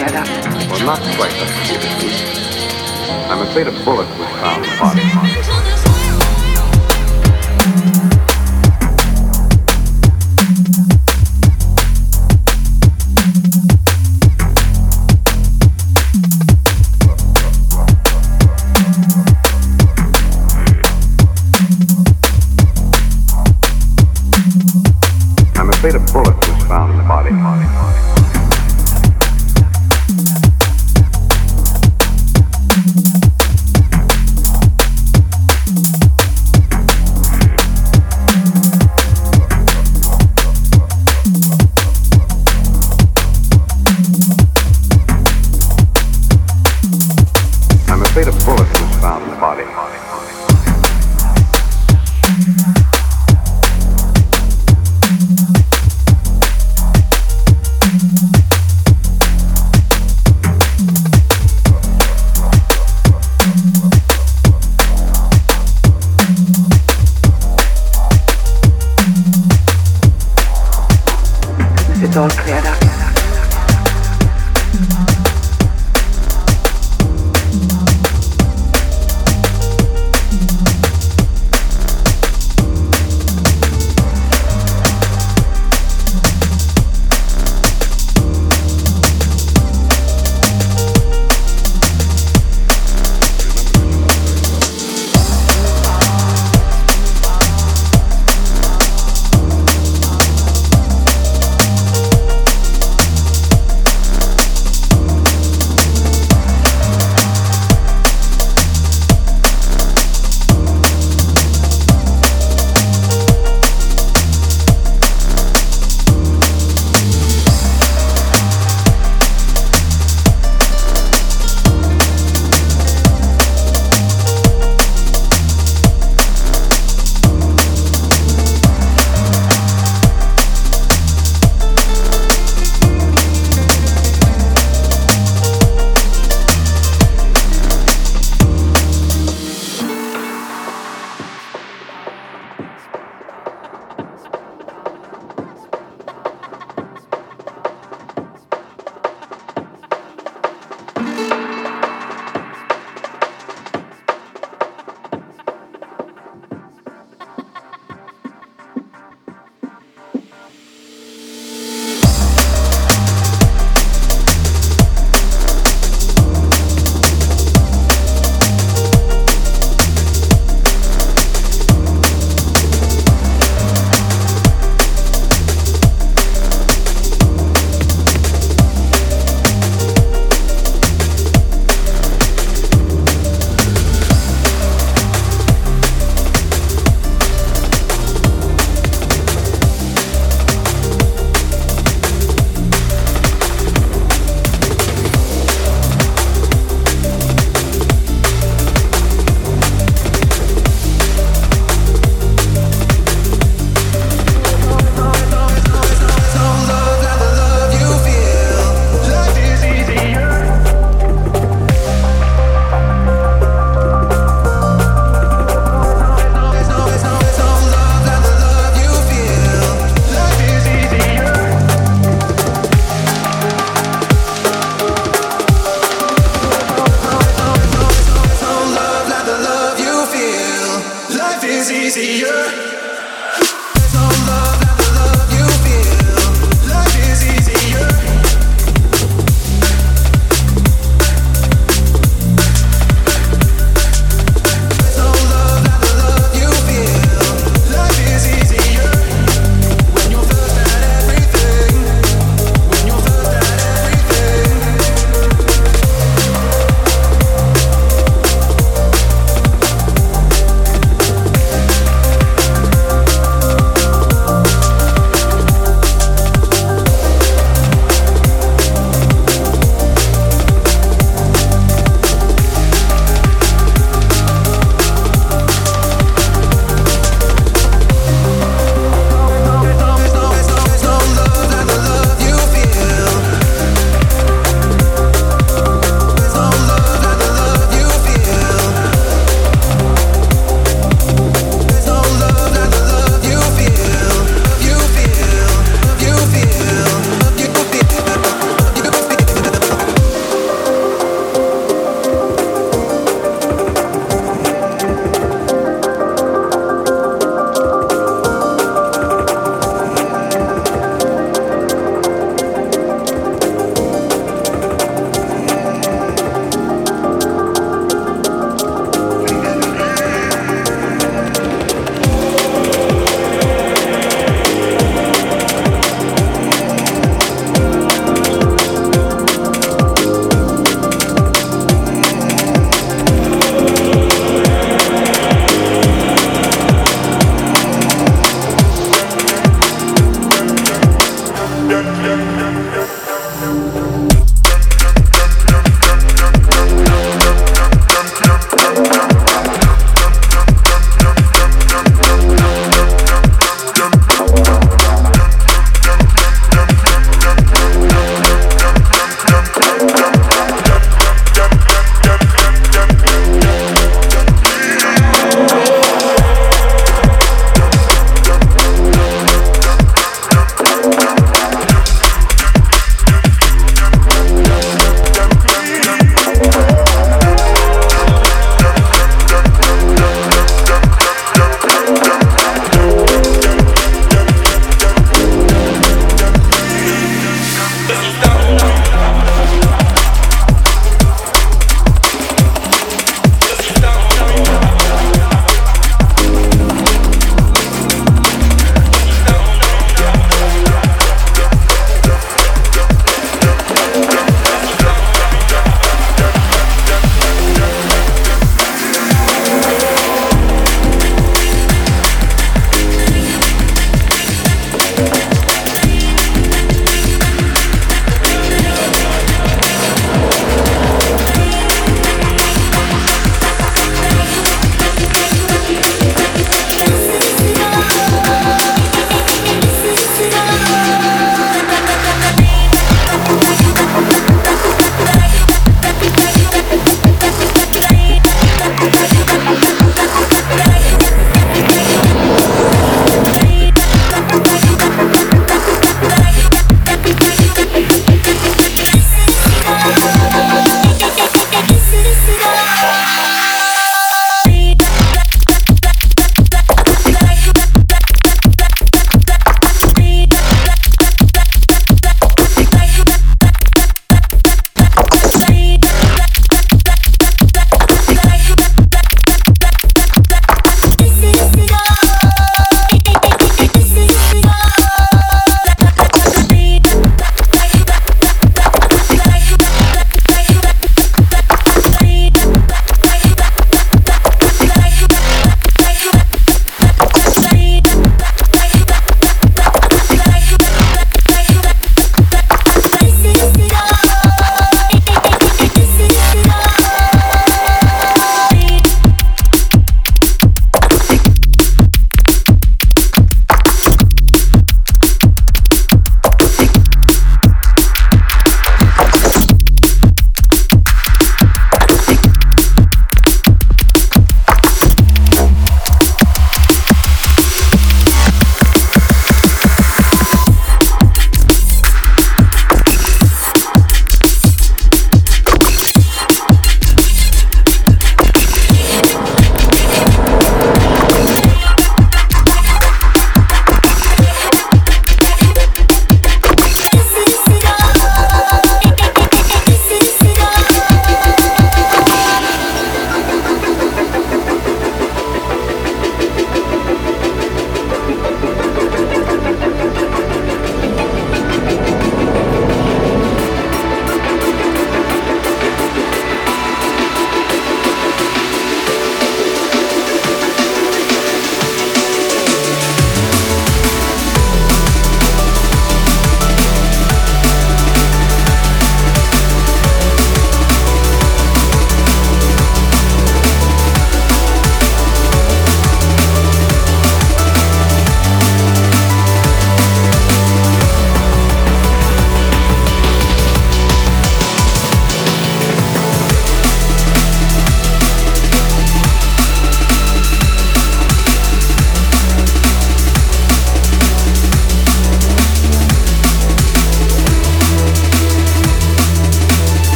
cleared up. Well, not quite, Dr. Gibbons. I'm afraid a bullet was found in the body.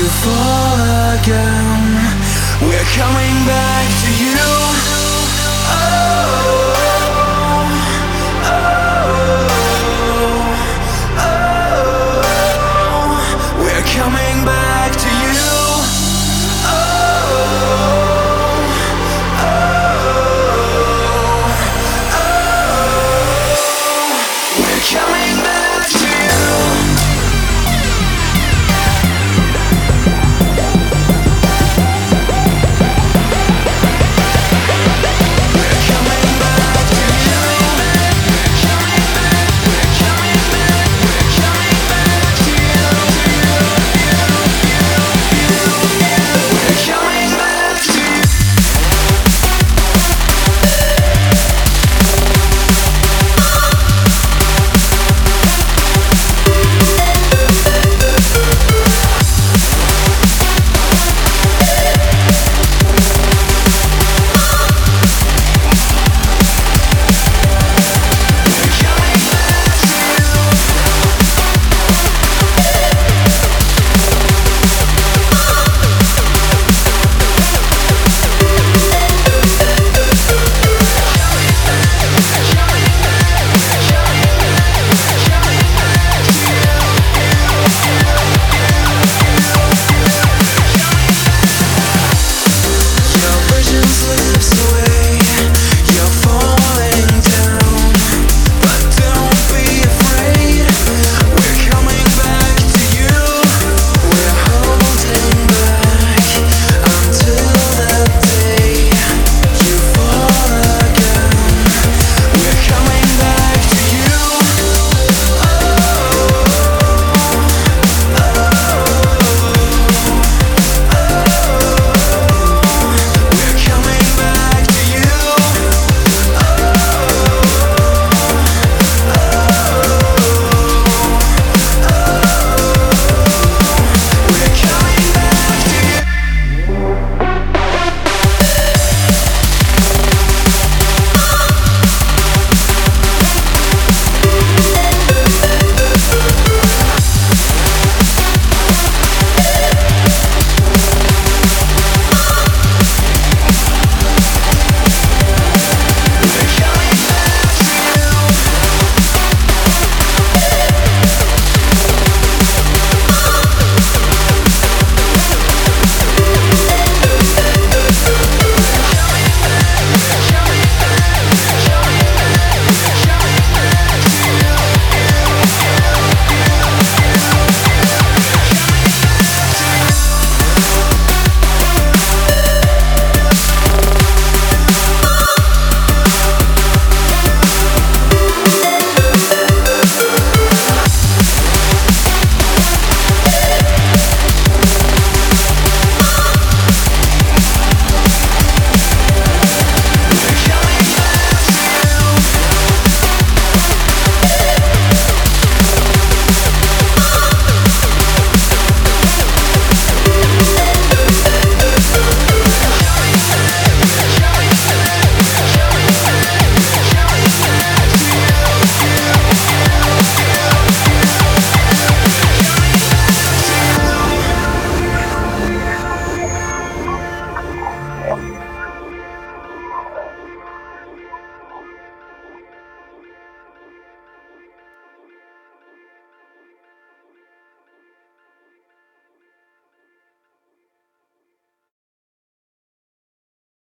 you fall again We're coming back to you oh.